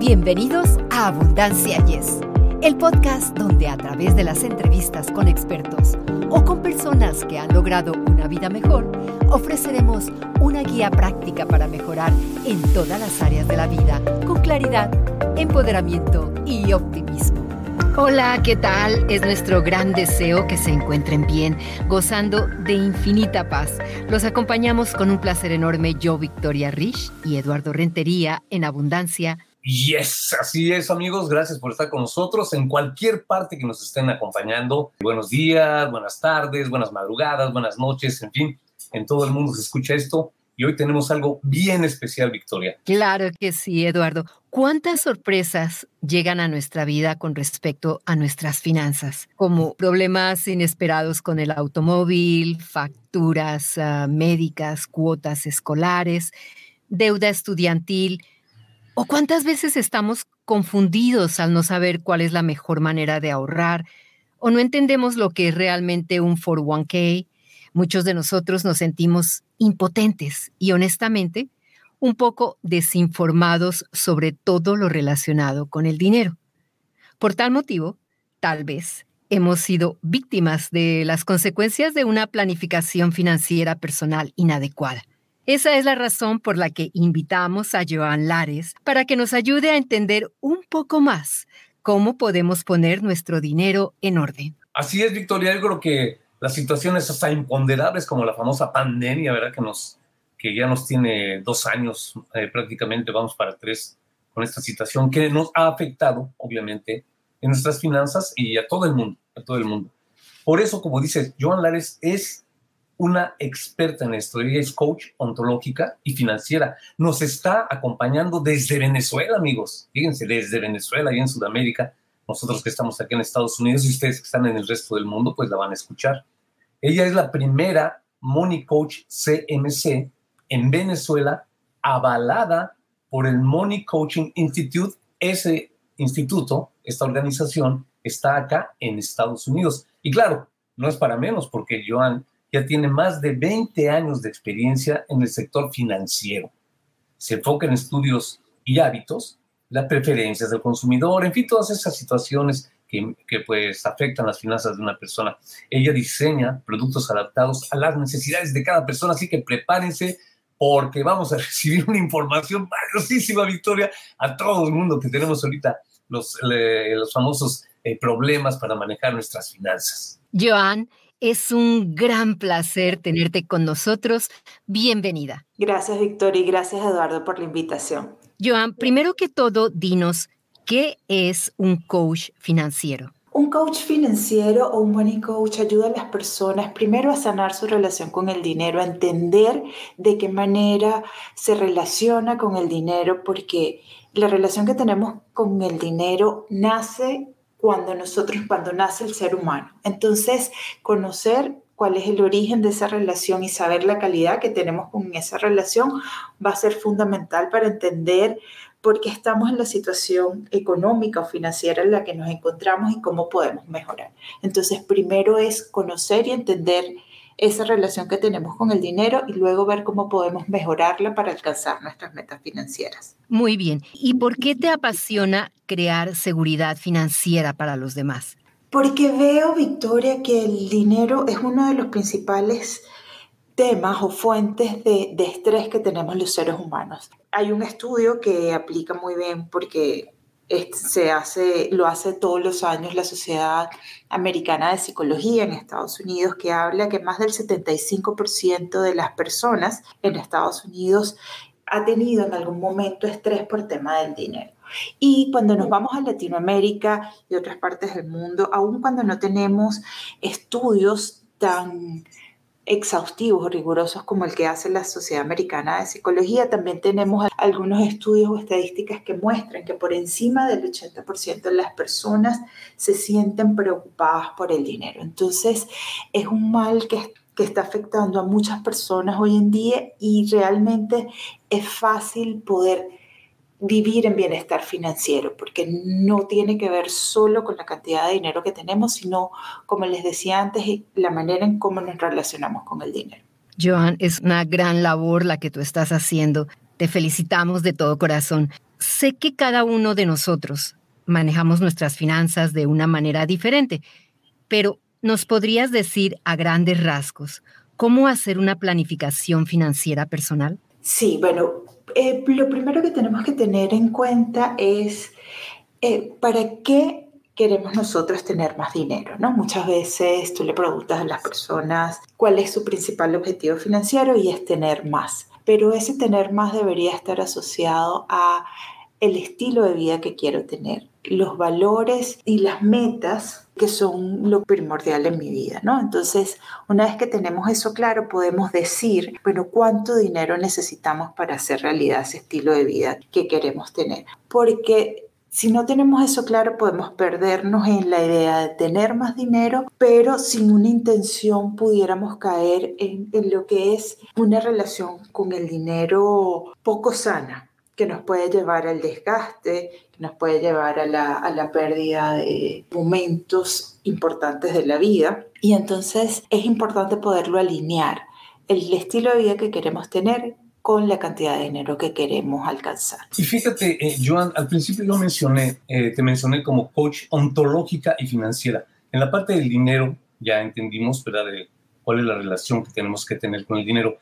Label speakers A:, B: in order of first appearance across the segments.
A: Bienvenidos a Abundancia Yes, el podcast donde a través de las entrevistas con expertos o con personas que han logrado una vida mejor, ofreceremos una guía práctica para mejorar en todas las áreas de la vida con claridad, empoderamiento y optimismo. Hola, ¿qué tal? Es nuestro gran deseo que se encuentren bien, gozando de infinita paz. Los acompañamos con un placer enorme yo, Victoria Rich y Eduardo Rentería en Abundancia
B: Yes, así es amigos, gracias por estar con nosotros en cualquier parte que nos estén acompañando. Buenos días, buenas tardes, buenas madrugadas, buenas noches, en fin, en todo el mundo se escucha esto. Y hoy tenemos algo bien especial, Victoria.
A: Claro que sí, Eduardo. ¿Cuántas sorpresas llegan a nuestra vida con respecto a nuestras finanzas? Como problemas inesperados con el automóvil, facturas uh, médicas, cuotas escolares, deuda estudiantil ¿O cuántas veces estamos confundidos al no saber cuál es la mejor manera de ahorrar? ¿O no entendemos lo que es realmente un 401k? Muchos de nosotros nos sentimos impotentes y honestamente un poco desinformados sobre todo lo relacionado con el dinero. Por tal motivo, tal vez hemos sido víctimas de las consecuencias de una planificación financiera personal inadecuada. Esa es la razón por la que invitamos a Joan Lares para que nos ayude a entender un poco más cómo podemos poner nuestro dinero en orden.
B: Así es, Victoria. Yo creo que las situaciones hasta imponderables como la famosa pandemia, ¿verdad? Que, nos, que ya nos tiene dos años, eh, prácticamente vamos para tres con esta situación que nos ha afectado, obviamente, en nuestras finanzas y a todo el mundo, a todo el mundo. Por eso, como dice Joan Lares, es una experta en esto. Ella es coach ontológica y financiera. Nos está acompañando desde Venezuela, amigos. Fíjense, desde Venezuela y en Sudamérica. Nosotros que estamos aquí en Estados Unidos y ustedes que están en el resto del mundo, pues la van a escuchar. Ella es la primera Money Coach CMC en Venezuela, avalada por el Money Coaching Institute. Ese instituto, esta organización, está acá en Estados Unidos. Y claro, no es para menos, porque Joan ya tiene más de 20 años de experiencia en el sector financiero. Se enfoca en estudios y hábitos, las preferencias del consumidor, en fin, todas esas situaciones que, que, pues afectan las finanzas de una persona. Ella diseña productos adaptados a las necesidades de cada persona, así que prepárense porque vamos a recibir una información valiosísima, Victoria, a todo el mundo que tenemos ahorita los, los famosos eh, problemas para manejar nuestras finanzas.
A: Joan, es un gran placer tenerte con nosotros. Bienvenida.
C: Gracias, Victoria, y gracias, Eduardo, por la invitación.
A: Joan, primero que todo, dinos, ¿qué es un coach financiero?
C: Un coach financiero o un money coach ayuda a las personas primero a sanar su relación con el dinero, a entender de qué manera se relaciona con el dinero, porque la relación que tenemos con el dinero nace cuando nosotros, cuando nace el ser humano. Entonces, conocer cuál es el origen de esa relación y saber la calidad que tenemos con esa relación va a ser fundamental para entender por qué estamos en la situación económica o financiera en la que nos encontramos y cómo podemos mejorar. Entonces, primero es conocer y entender esa relación que tenemos con el dinero y luego ver cómo podemos mejorarla para alcanzar nuestras metas financieras.
A: Muy bien. ¿Y por qué te apasiona crear seguridad financiera para los demás?
C: Porque veo, Victoria, que el dinero es uno de los principales temas o fuentes de, de estrés que tenemos los seres humanos. Hay un estudio que aplica muy bien porque se hace, lo hace todos los años la Sociedad Americana de Psicología en Estados Unidos, que habla que más del 75% de las personas en Estados Unidos ha tenido en algún momento estrés por tema del dinero. Y cuando nos vamos a Latinoamérica y otras partes del mundo, aun cuando no tenemos estudios tan exhaustivos o rigurosos como el que hace la Sociedad Americana de Psicología, también tenemos algunos estudios o estadísticas que muestran que por encima del 80% de las personas se sienten preocupadas por el dinero. Entonces, es un mal que, que está afectando a muchas personas hoy en día y realmente es fácil poder vivir en bienestar financiero, porque no tiene que ver solo con la cantidad de dinero que tenemos, sino, como les decía antes, la manera en cómo nos relacionamos con el dinero.
A: Joan, es una gran labor la que tú estás haciendo. Te felicitamos de todo corazón. sé que cada uno de nosotros manejamos nuestras finanzas de una manera diferente, pero ¿nos podrías decir a grandes rasgos cómo hacer una planificación financiera personal?
C: Sí, bueno, eh, lo primero que tenemos que tener en cuenta es eh, para qué queremos nosotros tener más dinero, ¿no? Muchas veces tú le preguntas a las personas cuál es su principal objetivo financiero y es tener más, pero ese tener más debería estar asociado a el estilo de vida que quiero tener, los valores y las metas que son lo primordial en mi vida, ¿no? Entonces, una vez que tenemos eso claro, podemos decir, bueno, ¿cuánto dinero necesitamos para hacer realidad ese estilo de vida que queremos tener? Porque si no tenemos eso claro, podemos perdernos en la idea de tener más dinero, pero sin una intención pudiéramos caer en, en lo que es una relación con el dinero poco sana que nos puede llevar al desgaste, que nos puede llevar a la, a la pérdida de momentos importantes de la vida. Y entonces es importante poderlo alinear, el estilo de vida que queremos tener con la cantidad de dinero que queremos alcanzar.
B: Y fíjate, eh, Joan, al principio yo mencioné, eh, te mencioné como coach ontológica y financiera. En la parte del dinero ya entendimos, ¿verdad?, de cuál es la relación que tenemos que tener con el dinero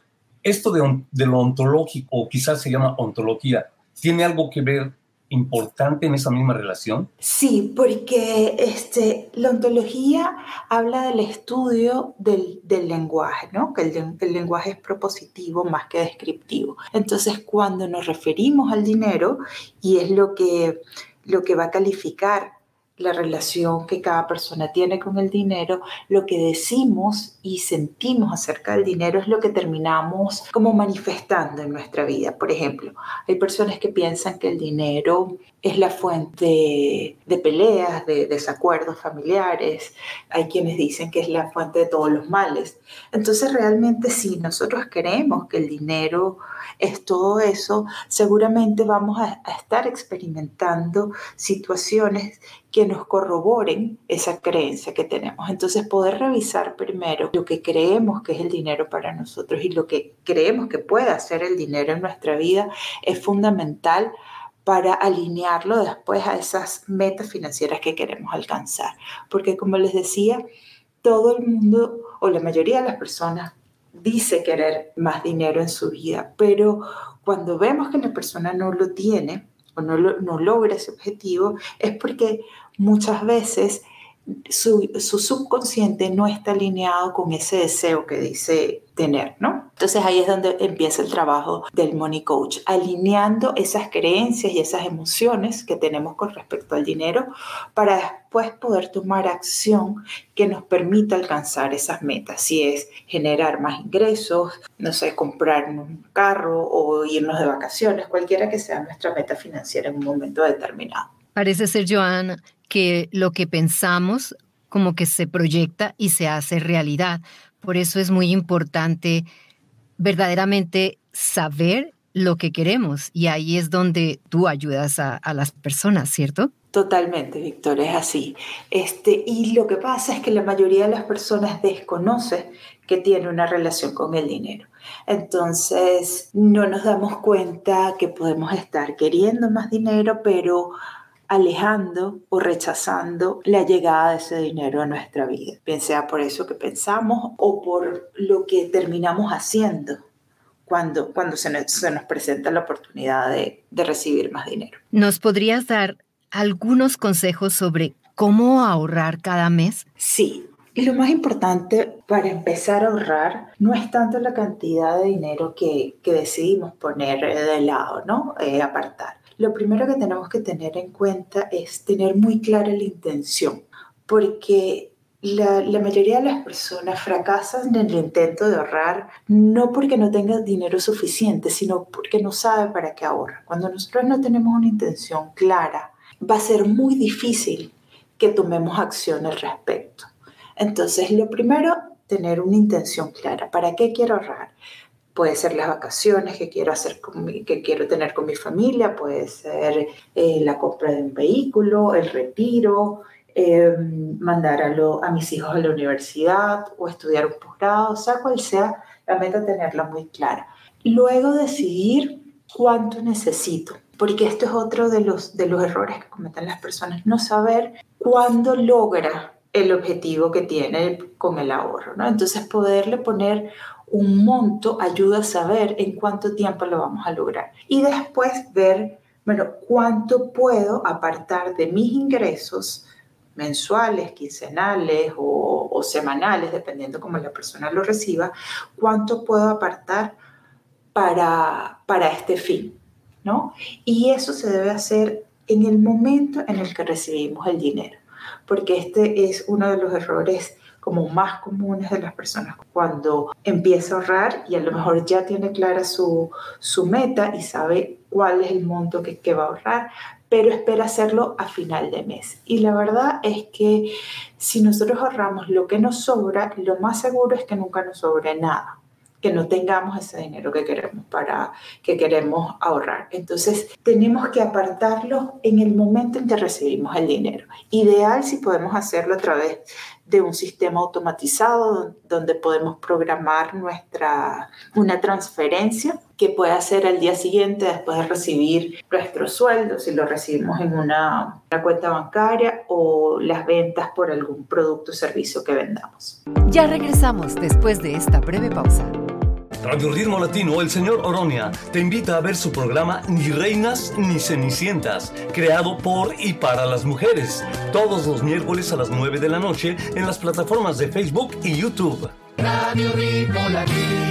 B: esto de, lo ontológico, o quizás se llama ontología, ¿tiene algo que ver importante en esa misma relación?
C: Sí, porque este, la ontología habla del estudio del, del lenguaje, ¿no? que el, el, lenguaje es propositivo más que descriptivo. Entonces, cuando nos referimos al dinero, y es lo que, lo que va a calificar la relación que cada persona tiene con el dinero, lo que decimos y sentimos acerca del dinero es lo que terminamos como manifestando en nuestra vida. Por ejemplo, hay personas que piensan que el dinero es la fuente de, peleas, de desacuerdos familiares, hay quienes dicen que es la fuente de todos los males. Entonces realmente si nosotros creemos que el dinero es todo eso, seguramente vamos a, a estar experimentando situaciones que nos corroboren esa creencia que tenemos. Entonces, poder revisar primero lo que creemos que es el dinero para nosotros y lo que creemos que puede hacer el dinero en nuestra vida es fundamental para alinearlo después a esas metas financieras que queremos alcanzar. Porque como les decía, todo el mundo o la mayoría de las personas dice querer más dinero en su vida, pero cuando vemos que la persona no lo tiene, no, no logra ese objetivo, es porque muchas veces su, su, subconsciente no está alineado con ese deseo que dice tener, ¿no? Entonces ahí es donde empieza el trabajo del Money Coach, alineando esas creencias y esas emociones que tenemos con respecto al dinero para después poder tomar acción que nos permita alcanzar esas metas, si es generar más ingresos, no sé, comprar un carro o irnos de vacaciones, cualquiera que sea nuestra meta financiera en un momento determinado.
A: Parece ser, Joana, que lo que pensamos como que se proyecta y se hace realidad. Por eso es muy importante verdaderamente saber lo que queremos y ahí es donde tú ayudas a, a las personas, ¿cierto?
C: Totalmente, Víctor, es así. Este, y lo que pasa es que la mayoría de las personas desconoce que tiene una relación con el dinero. Entonces, no nos damos cuenta que podemos estar queriendo más dinero, pero alejando o rechazando la llegada de ese dinero a nuestra vida, bien sea por eso que pensamos o por lo que terminamos haciendo cuando, cuando se, nos, se nos presenta la oportunidad de, de recibir más dinero.
A: ¿Nos podrías dar algunos consejos sobre cómo ahorrar cada mes?
C: Sí, y lo más importante para empezar a ahorrar no es tanto la cantidad de dinero que, que decidimos poner de lado, ¿no? Eh, apartar lo primero que tenemos que tener en cuenta es tener muy clara la intención, porque la, la, mayoría de las personas fracasan en el intento de ahorrar no porque no tengan dinero suficiente, sino porque no sabe para qué ahorra. Cuando nosotros no tenemos una intención clara, va a ser muy difícil que tomemos acción al respecto. Entonces, lo primero, tener una intención clara. ¿Para qué quiero ahorrar? Puede ser las vacaciones que quiero hacer que quiero tener con mi familia, puede ser eh, la compra de un vehículo, el retiro, eh, mandar a, lo, a mis hijos a la universidad o estudiar un posgrado, sea cual sea la meta, tenerla muy clara. Luego decidir cuánto necesito. porque esto es otro de los, de los errores que cometen las personas, no saber cuándo logra el objetivo que tiene con el ahorro. Entonces poderle poner un monto ayuda a saber en cuánto tiempo lo vamos a lograr y después ver, bueno, cuánto puedo apartar de mis ingresos mensuales, quincenales o, o semanales, dependiendo cómo la persona lo reciba, cuánto puedo apartar para, para este fin, ¿no? Y eso se debe hacer en el momento en el que recibimos el dinero, porque este es uno de los errores como más comunes de las personas cuando empieza a ahorrar y a lo mejor ya tiene clara su, su meta y sabe cuál es el monto que, que va a ahorrar, pero espera hacerlo a final de mes. Y la verdad es que si nosotros ahorramos lo que nos sobra, lo más seguro es que nunca nos sobre nada que no tengamos ese dinero que queremos para que queremos ahorrar. Entonces, tenemos que apartarlo en el momento en que recibimos el dinero. Ideal si podemos hacerlo a través de un sistema automatizado donde podemos programar nuestra una transferencia que pueda ser al día siguiente después de recibir nuestro sueldo, si lo recibimos en una, una cuenta bancaria o las ventas por algún producto o servicio que vendamos.
A: Ya regresamos después de esta breve pausa.
B: Radio Ritmo Latino, el señor Oronia, te invita a ver su programa Ni Reinas ni Cenicientas, creado por y para las mujeres, todos los miércoles a las 9 de la noche en las plataformas de Facebook y YouTube. Radio Ritmo
A: Latino.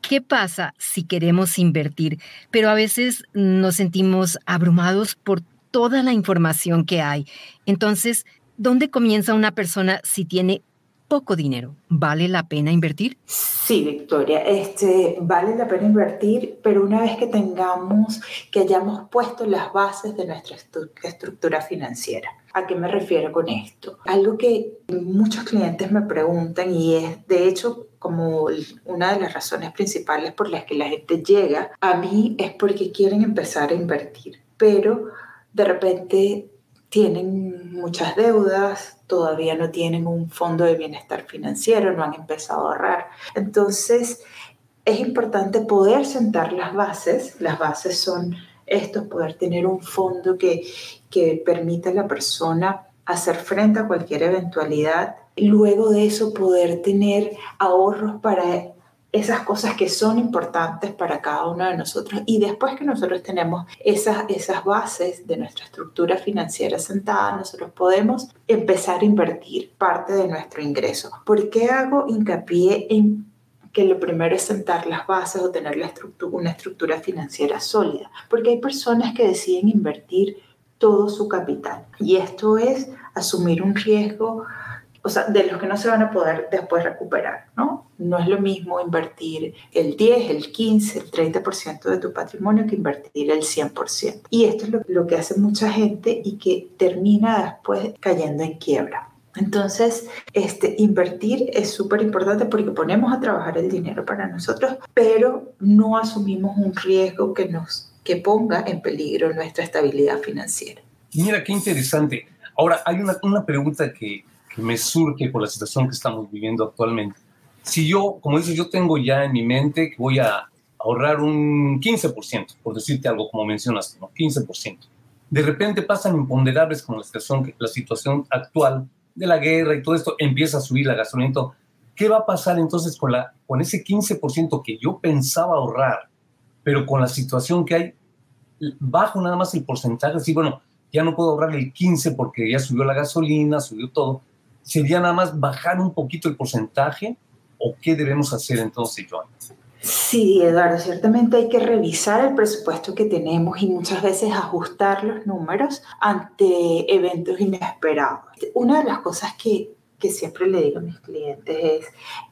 A: ¿Qué pasa si queremos invertir, pero a veces nos sentimos abrumados por toda la información que hay? Entonces, ¿dónde comienza una persona si tiene poco dinero. ¿Vale la pena invertir?
C: Sí, Victoria, este, vale la pena invertir, pero una vez que tengamos, que hayamos puesto las bases de nuestra estructura financiera. ¿A qué me refiero con esto? Algo que muchos clientes me preguntan y es, de hecho, como una de las razones principales por las que la gente llega a mí es porque quieren empezar a invertir, pero de repente tienen muchas deudas, todavía no tienen un fondo de bienestar financiero, no han empezado a ahorrar. Entonces, es importante poder sentar las bases. Las bases son esto, poder tener un fondo que, que permita a la persona hacer frente a cualquier eventualidad. Luego de eso, poder tener ahorros para esas cosas que son importantes para cada uno de nosotros. Y después que nosotros tenemos esas, esas bases de nuestra estructura financiera sentada, nosotros podemos empezar a invertir parte de nuestro ingreso. ¿Por qué hago hincapié en que lo primero es sentar las bases o tener una estructura financiera sólida? Porque hay personas que deciden invertir todo su capital. Y esto es asumir un riesgo o sea, de los que no se van a poder después recuperar, ¿no? No es lo mismo invertir el 10, el 15, el 30% de tu patrimonio que invertir el 100%. Y esto es lo, lo que hace mucha gente y que termina después cayendo en quiebra. Entonces, este, invertir es súper importante porque ponemos a trabajar el dinero para nosotros, pero no asumimos un riesgo que nos que ponga en peligro nuestra estabilidad financiera.
B: Mira, qué interesante. Ahora, hay una, una pregunta que, me surge por la situación que estamos viviendo actualmente. Si yo, como dices, yo tengo ya en mi mente que voy a ahorrar un 15%, por decirte algo como mencionaste, ¿no? 15%. De repente pasan imponderables como la situación, la situación actual de la guerra y todo esto, empieza a subir la gasolina. ¿Qué va a pasar entonces con, la, con ese 15% que yo pensaba ahorrar, pero con la situación que hay, bajo nada más el porcentaje, así, bueno, ya no puedo ahorrar el 15 porque ya subió la gasolina, subió todo, ¿Sería nada más bajar un poquito el porcentaje o qué debemos hacer entonces, Joan?
C: Sí, Eduardo, ciertamente hay que revisar el presupuesto que tenemos y muchas veces ajustar los números ante eventos inesperados. Una de las cosas que, que siempre le digo a mis clientes es,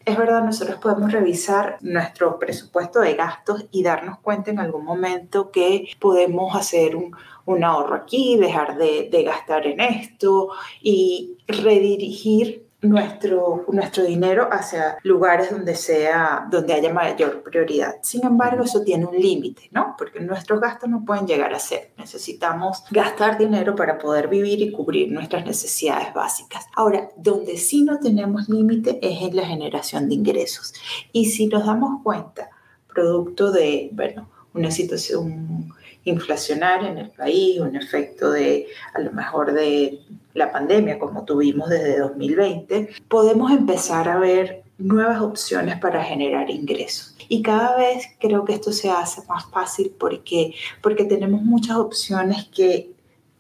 C: es verdad, nosotros podemos revisar nuestro presupuesto de gastos y darnos cuenta en algún momento que podemos hacer un, un ahorro aquí, dejar de, de gastar en esto y redirigir nuestro, nuestro dinero hacia lugares donde, sea, donde haya mayor prioridad. Sin embargo, eso tiene un límite, ¿no? Porque nuestros gastos no pueden llegar a ser. Necesitamos gastar dinero para poder vivir y cubrir nuestras necesidades básicas. Ahora, donde sí no tenemos límite es en la generación de ingresos. Y si nos damos cuenta, producto de, bueno, una situación inflacionaria en el país, un efecto de a lo mejor de la pandemia como tuvimos desde 2020, podemos empezar a ver nuevas opciones para generar ingresos. Y cada vez creo que esto se hace más fácil porque, porque tenemos muchas opciones que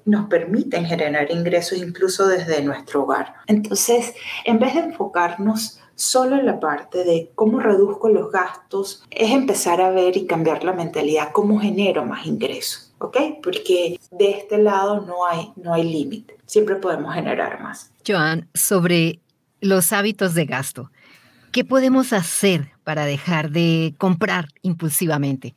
C: nos permiten generar ingresos incluso desde nuestro hogar. Entonces, en vez de enfocarnos solo en la parte de cómo reduzco los gastos, es empezar a ver y cambiar la mentalidad, cómo genero más ingresos. ¿Ok? Porque de este lado no hay, no hay límite, siempre podemos generar más.
A: Joan, sobre los hábitos de gasto, ¿qué podemos hacer para dejar de comprar impulsivamente?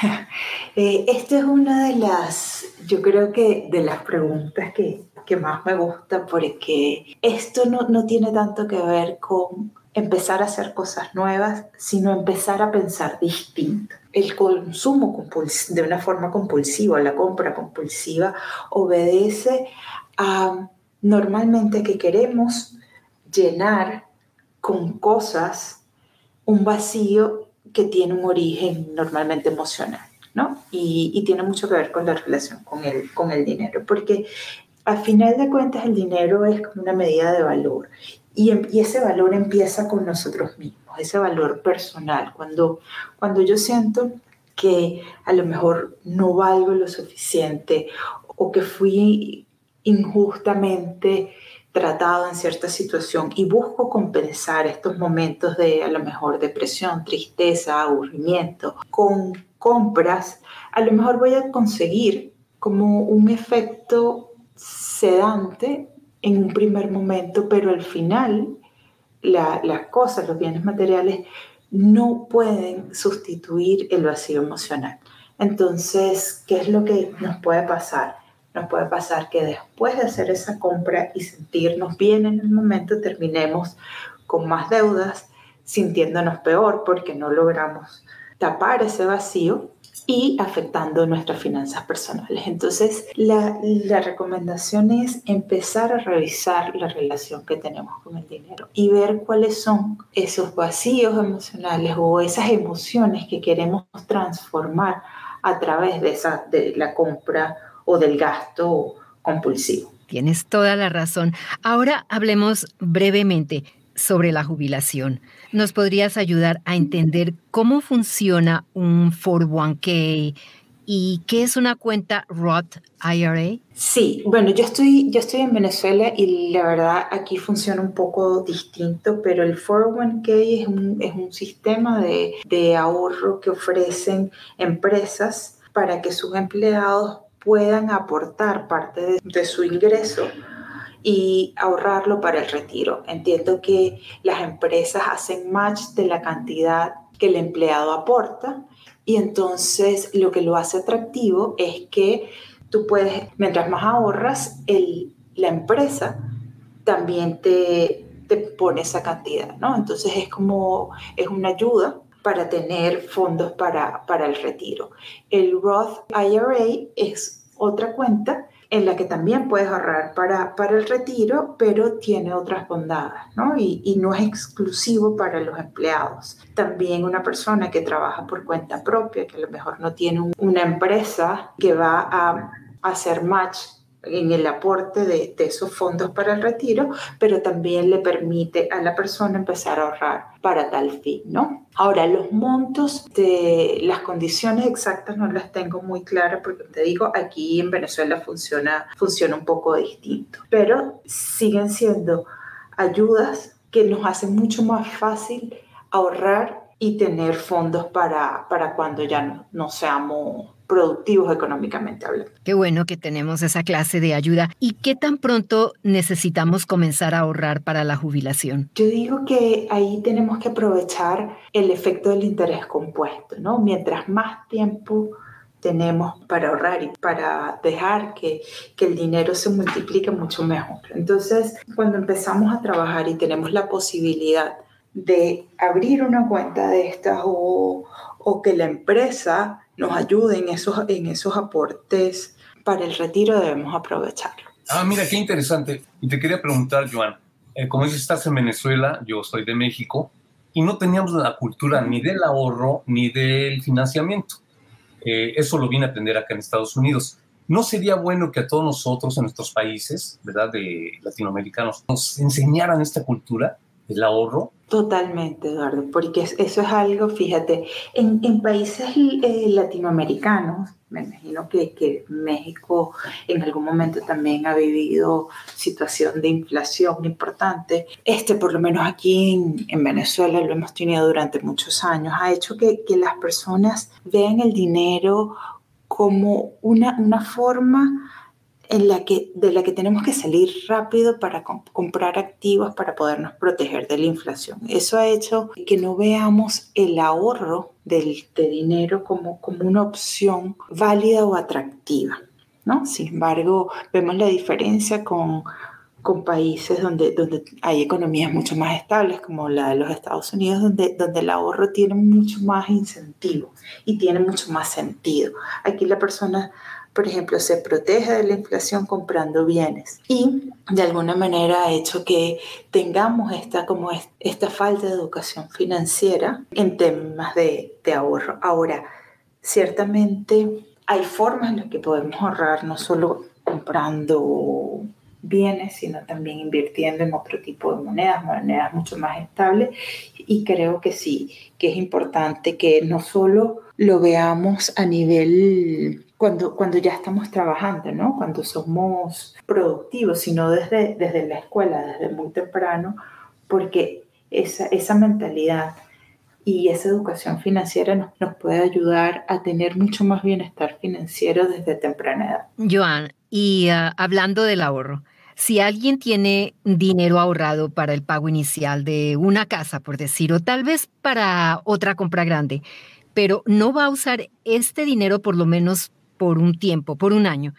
C: Eh, esta es una de las, yo creo que de las preguntas que, que más me gusta porque esto no, no tiene tanto que ver con empezar a hacer cosas nuevas, sino empezar a pensar distinto. El consumo de una forma compulsiva, la compra compulsiva, obedece a normalmente que queremos llenar con cosas un vacío que tiene un origen normalmente emocional, ¿no? Y, tiene mucho que ver con la relación con el, con el dinero, porque al final de cuentas el dinero es como una medida de valor y, em, y, ese valor empieza con nosotros mismos, ese valor personal. Cuando, cuando yo siento que a lo mejor no valgo lo suficiente o que fui injustamente tratado en cierta situación y busco compensar estos momentos de a lo mejor depresión, tristeza, aburrimiento con compras, a lo mejor voy a conseguir como un efecto sedante en un primer momento, pero al final las cosas, los bienes materiales, no pueden sustituir el vacío emocional. Entonces, ¿qué es lo que nos puede pasar? Nos puede pasar que después de hacer esa compra y sentirnos bien en el momento, terminemos con más deudas, sintiéndonos peor porque no logramos tapar ese vacío y afectando nuestras finanzas personales. Entonces, la, la, recomendación es empezar a revisar la relación que tenemos con el dinero y ver cuáles son esos vacíos emocionales o esas emociones que queremos transformar a través de, esa, de la compra o del gasto compulsivo.
A: Tienes toda la razón. Ahora hablemos brevemente sobre la jubilación. ¿Nos podrías ayudar a entender cómo funciona un 401k y qué es una cuenta Roth IRA?
C: Sí, bueno, yo estoy, yo estoy en Venezuela y la verdad aquí funciona un poco distinto, pero el 401k es un, es un sistema de, de ahorro que ofrecen empresas para que sus empleados puedan aportar parte de, de su ingreso y ahorrarlo para el retiro. Entiendo que las empresas hacen match de la cantidad que el empleado aporta y entonces lo que lo hace atractivo es que tú puedes, mientras más ahorras, el, la empresa también te, te pone esa cantidad, ¿no? Entonces es como, es una ayuda para tener fondos para, para el retiro. El Roth IRA es otra cuenta en la que también puedes ahorrar para, para el retiro, pero tiene otras bondades, ¿no? Y, y, no es exclusivo para los empleados. También una persona que trabaja por cuenta propia, que a lo mejor no tiene una empresa que va a hacer match en el aporte de, esos fondos para el retiro, pero también le permite a la persona empezar a ahorrar para tal fin, ¿no? Ahora, los montos de las condiciones exactas no las tengo muy claras porque te digo, aquí en Venezuela funciona, funciona un poco distinto, pero siguen siendo ayudas que nos hacen mucho más fácil ahorrar y tener fondos para, para cuando ya no, no seamos productivos económicamente hablando.
A: Qué bueno que tenemos esa clase de ayuda. ¿Y qué tan pronto necesitamos comenzar a ahorrar para la jubilación?
C: Yo digo que ahí tenemos que aprovechar el efecto del interés compuesto, ¿no? Mientras más tiempo tenemos para ahorrar y para dejar que, que, el dinero se multiplique mucho mejor. Entonces, cuando empezamos a trabajar y tenemos la posibilidad de abrir una cuenta de estas o, o que la empresa nos ayuden en esos, en esos aportes para el retiro, debemos aprovecharlo.
B: Ah, mira, qué interesante. Y te quería preguntar, Joan, eh, como dices, estás en Venezuela, yo soy de México, y no teníamos la cultura ni del ahorro ni del financiamiento. Eh, eso lo vine a aprender acá en Estados Unidos. ¿No sería bueno que a todos nosotros en nuestros países, ¿verdad?, de latinoamericanos, nos enseñaran esta cultura del ahorro?
C: Totalmente, Eduardo, porque eso es algo, fíjate, en, países eh, latinoamericanos, me imagino que, México en algún momento también ha vivido situación de inflación importante. Este, por lo menos aquí en, Venezuela, lo hemos tenido durante muchos años, ha hecho que, que las personas vean el dinero como una, una forma en la que, de la que tenemos que salir rápido para comprar activos para podernos proteger de la inflación. Eso ha hecho que no veamos el ahorro del, de dinero como, como una opción válida o atractiva. ¿no? Sin embargo, vemos la diferencia con, con países donde, donde hay economías mucho más estables, como la de los Estados Unidos, donde, donde el ahorro tiene mucho más incentivo y tiene mucho más sentido. Aquí la persona por ejemplo, se protege de la inflación comprando bienes y de alguna manera ha hecho que tengamos esta, como esta falta de educación financiera en temas de, de ahorro. Ahora, ciertamente hay formas en las que podemos ahorrar, no solo comprando bienes, sino también invirtiendo en otro tipo de monedas, monedas mucho más estables. Y creo que sí, que es importante que no solo lo veamos a nivel cuando, cuando ya estamos trabajando, ¿no? Cuando somos productivos, sino desde, desde la escuela, desde muy temprano, porque esa, esa mentalidad y esa educación financiera nos, nos, puede ayudar a tener mucho más bienestar financiero desde temprana edad.
A: Joan, y ah, hablando del ahorro, si alguien tiene dinero ahorrado para el pago inicial de una casa, por decir, o tal vez para otra compra grande, pero no va a usar este dinero por lo menos por un tiempo, por un año.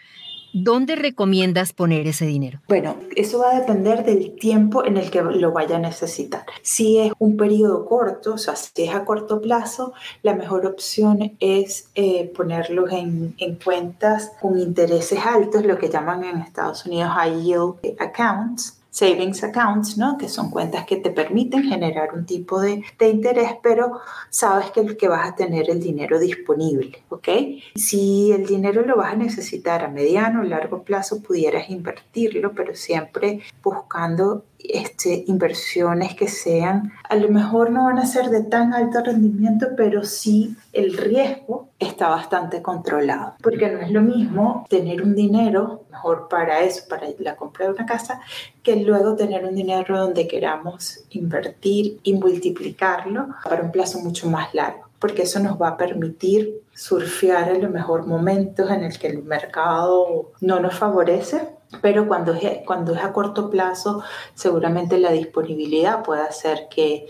A: ¿Dónde recomiendas poner ese dinero?
C: Bueno, eso va a depender del tiempo en el que lo vaya a necesitar. Si es un periodo corto, o sea, si es a corto plazo, la mejor opción es eh, ponerlos en, en, cuentas con intereses altos, lo que llaman en Estados Unidos high yield accounts savings accounts, ¿no? que son cuentas que te permiten generar un tipo de, de interés, pero sabes que, que vas a tener el dinero disponible. ¿ok? Si el dinero lo vas a necesitar a mediano o largo plazo, pudieras invertirlo, pero siempre buscando este, inversiones que sean, a lo mejor no van a ser de tan alto rendimiento, pero sí el riesgo está bastante controlado, porque no es lo mismo tener un dinero, mejor para eso, para la compra de una casa, que luego tener un dinero donde queramos invertir y multiplicarlo para un plazo mucho más largo. Porque eso nos va a permitir surfear en los mejores momentos en el que el mercado no nos favorece pero cuando es, cuando es a corto plazo, seguramente la disponibilidad puede hacer que,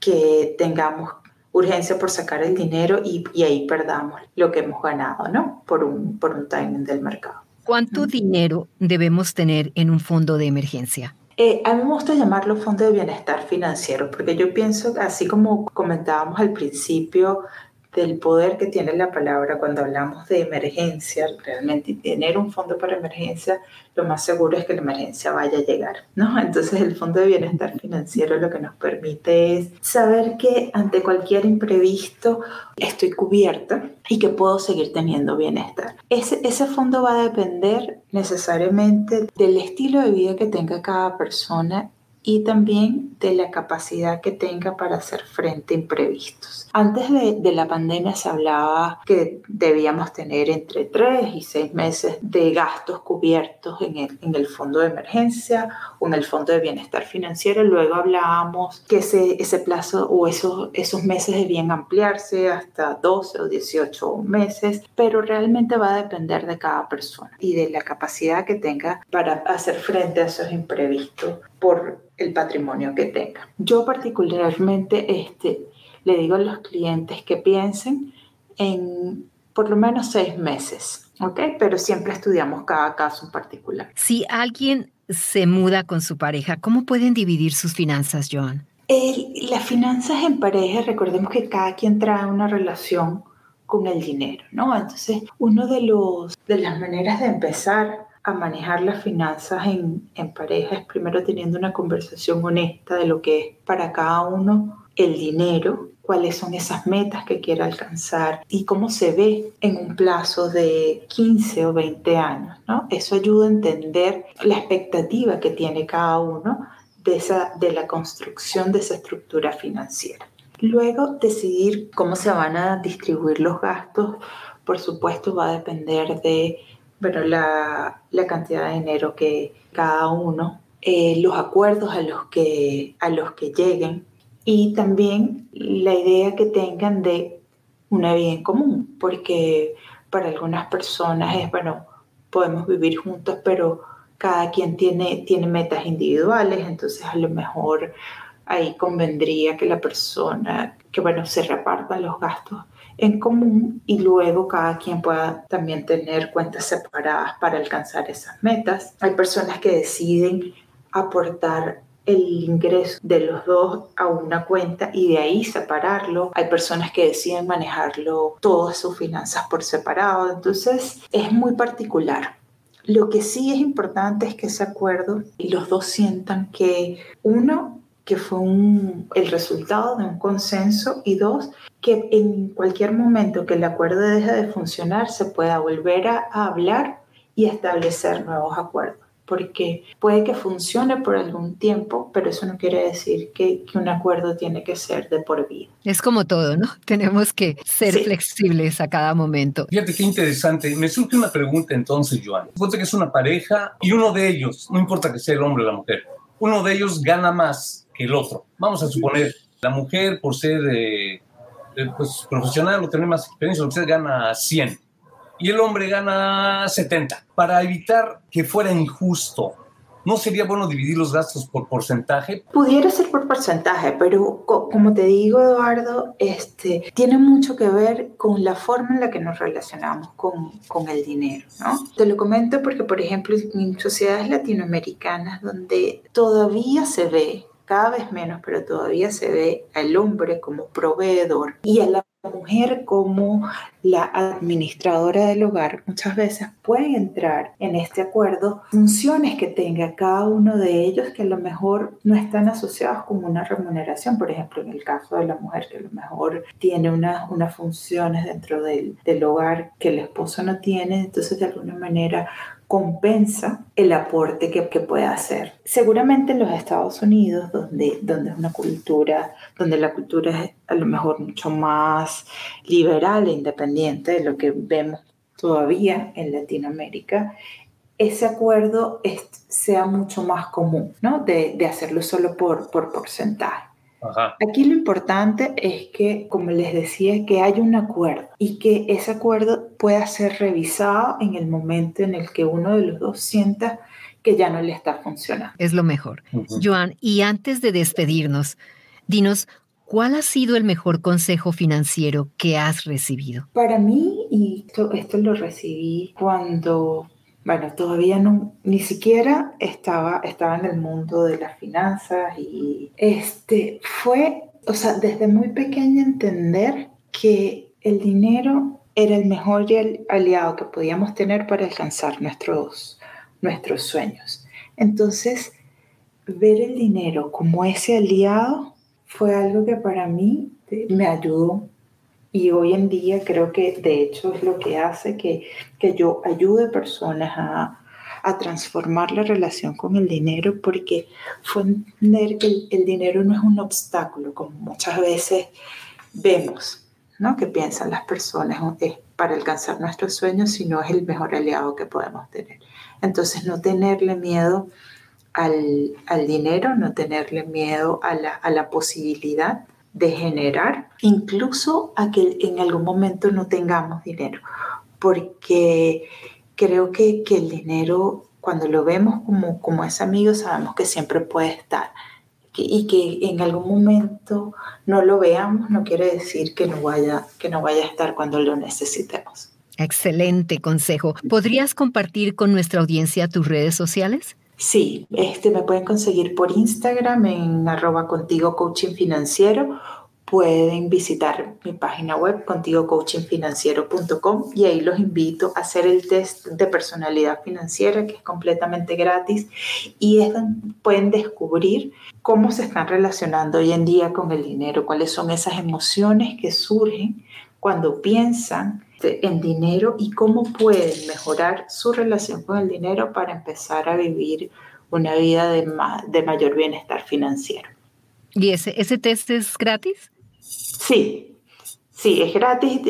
C: que tengamos urgencia por sacar el dinero y, y, ahí perdamos lo que hemos ganado, ¿no? Por un, por un timing del mercado.
A: ¿Cuánto dinero debemos tener en un fondo de emergencia?
C: Eh, a mí me gusta llamarlo fondo de bienestar financiero, porque yo pienso, así como comentábamos al principio, del poder que tiene la palabra cuando hablamos de emergencia, realmente tener un fondo para emergencia, lo más seguro es que la emergencia vaya a llegar, ¿no? Entonces el fondo de bienestar financiero lo que nos permite es saber que ante cualquier imprevisto estoy cubierta y que puedo seguir teniendo bienestar. Ese, ese fondo va a depender necesariamente del estilo de vida que tenga cada persona y también de la capacidad que tenga para hacer frente a imprevistos. Antes de, la pandemia se hablaba que debíamos tener entre 3 y 6 meses de gastos cubiertos en el, en el fondo de emergencia o en el fondo de bienestar financiero. Luego hablábamos que ese, ese plazo o esos, esos meses debían ampliarse hasta 12 o 18 meses, pero realmente va a depender de cada persona y de la capacidad que tenga para hacer frente a esos imprevistos por el patrimonio que tenga. Yo particularmente este, le digo a los clientes que piensen en por lo menos seis meses, ¿ok? Pero siempre estudiamos cada caso en particular.
A: Si alguien se muda con su pareja, ¿cómo pueden dividir sus finanzas, Joan?
C: las finanzas en pareja, recordemos que cada quien trae una relación con el dinero, ¿no? Entonces, uno de los de las maneras de empezar a manejar las finanzas en, en pareja es primero teniendo una conversación honesta de lo que es para cada uno el dinero cuáles son esas metas que quiere alcanzar y cómo se ve en un plazo de 15 o 20 años. ¿no? Eso ayuda a entender la expectativa que tiene cada uno de, esa, de la construcción de esa estructura financiera. Luego, decidir cómo se van a distribuir los gastos, por supuesto, va a depender de bueno, la, la cantidad de dinero que cada uno, eh, los acuerdos a los, que, a los que lleguen y también la idea que tengan de una vida en común, porque para algunas personas es, bueno, podemos vivir juntos, pero cada quien tiene, tiene metas individuales, entonces a lo mejor ahí convendría que la persona, que bueno, se repartan los gastos en común y luego cada quien pueda también tener cuentas separadas para alcanzar esas metas. Hay personas que deciden aportar el ingreso de los dos a una cuenta y de ahí separarlo. Hay personas que deciden manejarlo todas sus finanzas por separado, entonces es muy particular. Lo que sí es importante es que ese acuerdo y los dos sientan que uno, que fue un, el resultado de un consenso y dos, que en cualquier momento que el acuerdo deje de funcionar se pueda volver a hablar y establecer nuevos acuerdos porque puede que funcione por algún tiempo, pero eso no quiere decir que, un acuerdo tiene que ser de por vida.
A: Es como todo, ¿no? Tenemos que ser flexibles a cada momento.
B: Fíjate qué interesante. Me surge una pregunta entonces, Joan. Suponte que es una pareja y uno de ellos, no importa que sea el hombre o la mujer, uno de ellos gana más el otro. Vamos a suponer, la mujer por ser eh, eh, pues, profesional o tener más experiencia, gana 100 y el hombre gana 70. Para evitar que fuera injusto, ¿no sería bueno dividir los gastos por porcentaje?
C: Pudiera ser por porcentaje, pero como te digo, Eduardo, este, tiene mucho que ver con la forma en la que nos relacionamos con, con el dinero, ¿no? Te lo comento porque, por ejemplo, en sociedades latinoamericanas donde todavía se ve cada vez menos, pero todavía se ve al hombre como proveedor y a la mujer como la administradora del hogar muchas veces pueden entrar en este acuerdo funciones que tenga cada uno de ellos que a lo mejor no están asociados con una remuneración. Por ejemplo, en el caso de la mujer que a lo mejor tiene unas, unas funciones dentro del, del hogar que el esposo no tiene, entonces de alguna manera compensa el aporte que, que puede hacer. Seguramente en los Estados Unidos, donde, donde es una cultura, donde la cultura es a lo mejor mucho más liberal e independiente de lo que vemos todavía en Latinoamérica, ese acuerdo sea mucho más común, ¿no? De, de hacerlo solo por, por porcentaje. Aquí lo importante es que, como les decía, que haya un acuerdo y que ese acuerdo pueda ser revisado en el momento en el que uno de los dos sienta que ya no le está funcionando.
A: Es lo mejor. Joan, y antes de despedirnos, dinos, ¿cuál ha sido el mejor consejo financiero que has recibido?
C: Para mí, y esto, esto lo recibí cuando bueno, todavía no, ni siquiera estaba, estaba en el mundo de las finanzas y este fue, o sea, desde muy pequeña entender que el dinero era el mejor aliado que podíamos tener para alcanzar nuestros, nuestros sueños. Entonces, ver el dinero como ese aliado fue algo que para mí me ayudó y hoy en día creo que de hecho es lo que hace que, que yo ayude personas a, a, transformar la relación con el dinero porque fue entender que el, dinero no es un obstáculo como muchas veces vemos, ¿no? Que piensan las personas es para alcanzar nuestros sueños, sino es el mejor aliado que podemos tener. Entonces no tenerle miedo al, al dinero, no tenerle miedo a la, a la posibilidad de generar, incluso a que en algún momento no tengamos dinero, porque creo que, que el dinero, cuando lo vemos como, como es amigo, sabemos que siempre puede estar. Y que en algún momento no lo veamos no quiere decir que no vaya, que no vaya a estar cuando lo necesitemos.
A: Excelente consejo. ¿Podrías compartir con nuestra audiencia tus redes sociales?
C: Sí, este, me pueden conseguir por Instagram en arroba contigo coaching financiero pueden visitar mi página web contigocoachingfinanciero.com y ahí los invito a hacer el test de personalidad financiera que es completamente gratis y es donde pueden descubrir cómo se están relacionando hoy en día con el dinero, cuáles son esas emociones que surgen cuando piensan en dinero y cómo pueden mejorar su relación con el dinero para empezar a vivir una vida de, de mayor bienestar financiero.
A: ¿Y ese, ese test es gratis?
C: Sí, sí, es gratis.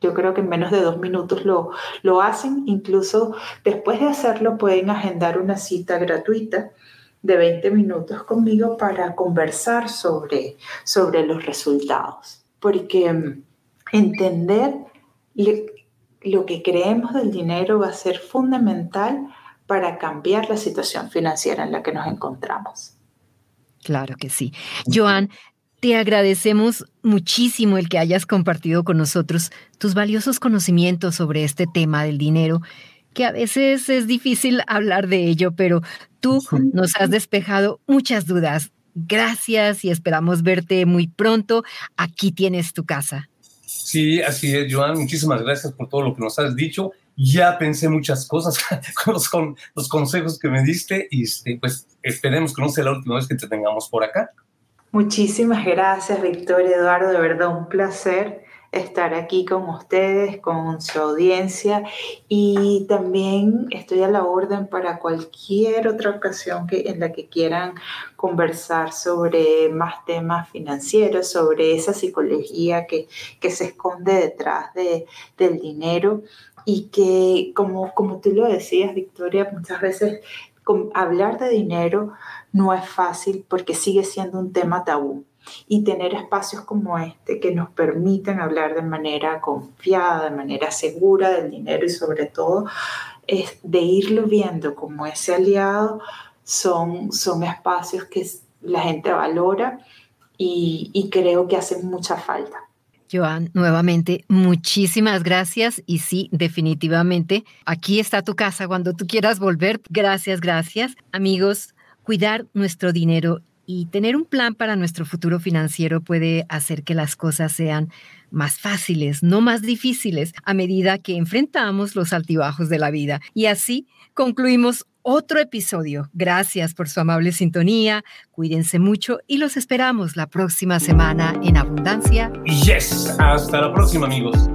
C: yo creo que en menos de dos minutos lo, lo hacen. Incluso después de hacerlo pueden agendar una cita gratuita de 20 minutos conmigo para conversar sobre, sobre los resultados. Porque mm, entender lo que creemos del dinero va a ser fundamental para cambiar la situación financiera en la que nos encontramos.
A: Claro que sí. Joan, te agradecemos muchísimo el que hayas compartido con nosotros tus valiosos conocimientos sobre este tema del dinero, que a veces es difícil hablar de ello, pero tú nos has despejado muchas dudas. Gracias y esperamos verte muy pronto. Aquí tienes tu casa.
B: Sí, así es, Joan. Muchísimas gracias por todo lo que nos has dicho. Ya pensé muchas cosas con los, con los consejos que me diste y este, pues esperemos que no sea la última vez que te tengamos por acá.
C: Muchísimas gracias, Victoria Eduardo. De verdad, un placer estar aquí con ustedes, con su audiencia y también estoy a la orden para cualquier otra ocasión que, en la que quieran conversar sobre más temas financieros, sobre esa psicología que, que se esconde detrás de, del dinero y que, como, como tú lo decías, Victoria, muchas veces hablar de dinero no es fácil porque sigue siendo un tema tabú. Y tener espacios como este que nos permiten hablar de manera confiada, de manera segura del dinero y sobre todo es de irlo viendo como ese aliado, son, son espacios que la gente valora y, y creo que hacen mucha falta.
A: Joan, nuevamente, muchísimas gracias. Y sí, definitivamente, aquí está tu casa cuando tú quieras volver. Gracias, gracias. Amigos, cuidar nuestro dinero y tener un plan para nuestro futuro financiero puede hacer que las cosas sean más fáciles, no más difíciles, a medida que enfrentamos los altibajos de la vida. Y así concluimos otro episodio. Gracias por su amable sintonía, cuídense mucho y los esperamos la próxima semana en Abundancia.
B: Yes, hasta la próxima amigos.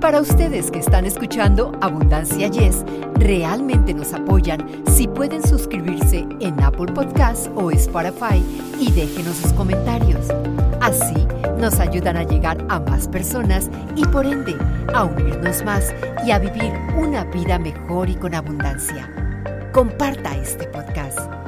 A: Para ustedes que están escuchando Abundancia Yes, realmente nos apoyan si pueden suscribirse en Apple Podcasts o Spotify y déjenos sus comentarios. Así nos ayudan a llegar a más personas y por ende a unirnos más y a vivir una vida mejor y con abundancia. Comparta este podcast.